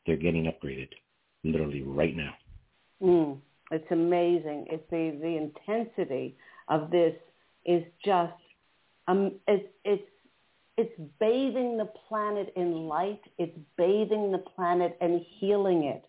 they're getting upgraded literally right now. Mm, it's amazing. It's the, the intensity of this is just um, it's it's it's bathing the planet in light. It's bathing the planet and healing it,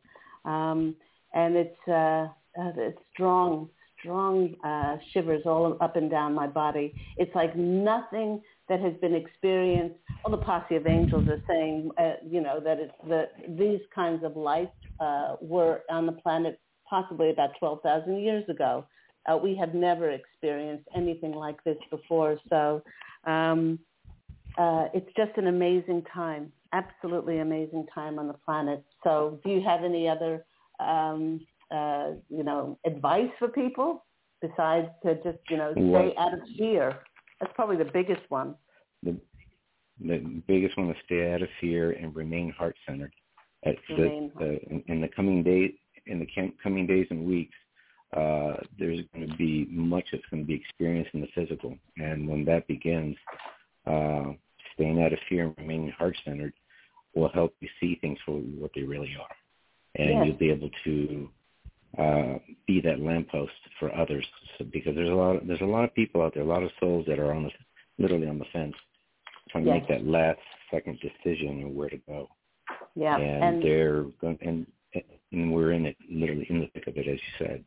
um, and it's uh, uh, it's strong, strong uh, shivers all up and down my body. It's like nothing that has been experienced. All the posse of angels are saying, uh, you know, that it's that these kinds of lights uh, were on the planet possibly about 12,000 years ago. Uh, we have never experienced anything like this before. So um, uh, it's just an amazing time, absolutely amazing time on the planet. So do you have any other, um, uh, you know, advice for people besides to just, you know, stay out of fear? That's probably the biggest one. The, the biggest one is stay out of fear and remain heart-centered. At the, the, in, in the coming days, in the coming days and weeks, uh, there's going to be much that's going to be experienced in the physical. And when that begins, uh, staying out of fear and remaining heart-centered will help you see things for what they really are. And yes. you'll be able to uh, be that lamppost for others so, because there's a lot of, there's a lot of people out there, a lot of souls that are on the literally on the fence, trying yes. to make that last second decision of where to go. Yeah, and, and they're going and and we're in it literally in the thick of it, as you said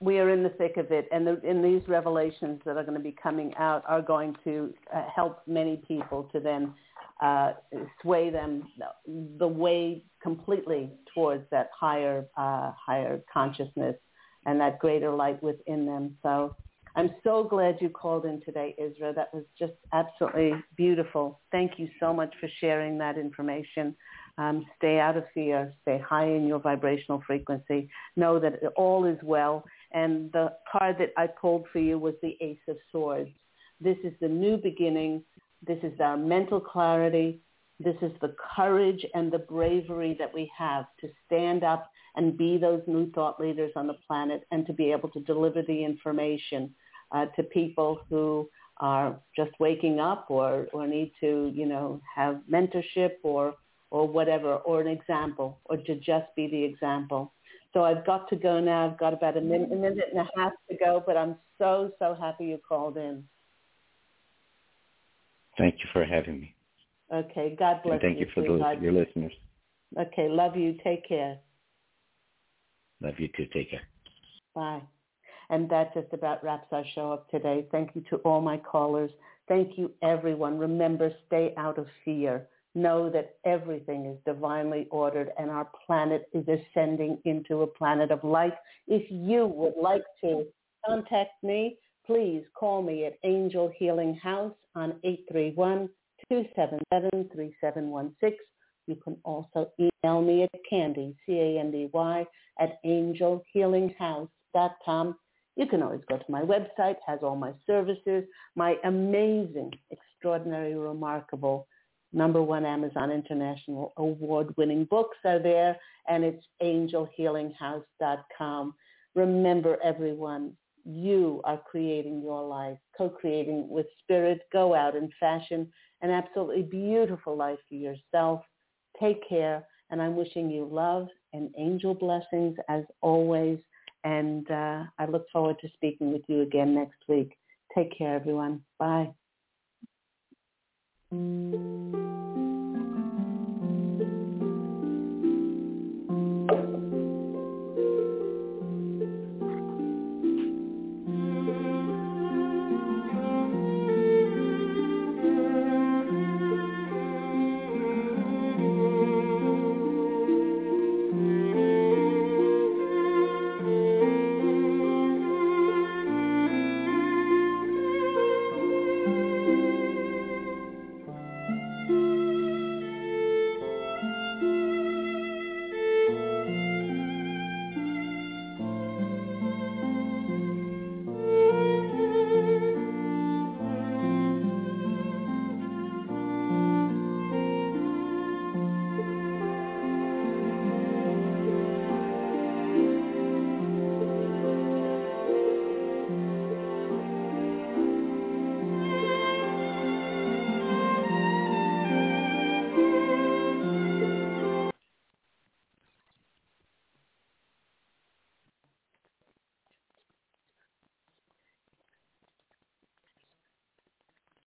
we are in the thick of it, and, the, and these revelations that are going to be coming out are going to uh, help many people to then uh, sway them the way completely towards that higher, uh, higher consciousness and that greater light within them. So I'm so glad you called in today, Isra. That was just absolutely beautiful. Thank you so much for sharing that information. Um, stay out of fear. Stay high in your vibrational frequency. Know that all is well and the card that I pulled for you was the Ace of Swords. This is the new beginning. This is our mental clarity. This is the courage and the bravery that we have to stand up and be those new thought leaders on the planet and to be able to deliver the information uh, to people who are just waking up or, or need to, you know, have mentorship or, or whatever, or an example, or to just be the example. So I've got to go now. I've got about a minute, a minute and a half to go, but I'm so, so happy you called in. Thank you for having me. Okay. God bless and thank you. you for those, your listeners. Okay. Love you. Take care. Love you too. Take care. Bye. And that just about wraps our show up today. Thank you to all my callers. Thank you, everyone. Remember, stay out of fear know that everything is divinely ordered and our planet is ascending into a planet of light. If you would like to contact me, please call me at Angel Healing House on 831-277-3716. You can also email me at Candy, C-A-N-D-Y, at angelhealinghouse.com. You can always go to my website, has all my services, my amazing, extraordinary, remarkable number one Amazon International award-winning books are there, and it's angelhealinghouse.com. Remember, everyone, you are creating your life, co-creating with spirit. Go out and fashion an absolutely beautiful life for yourself. Take care, and I'm wishing you love and angel blessings as always. And uh, I look forward to speaking with you again next week. Take care, everyone. Bye.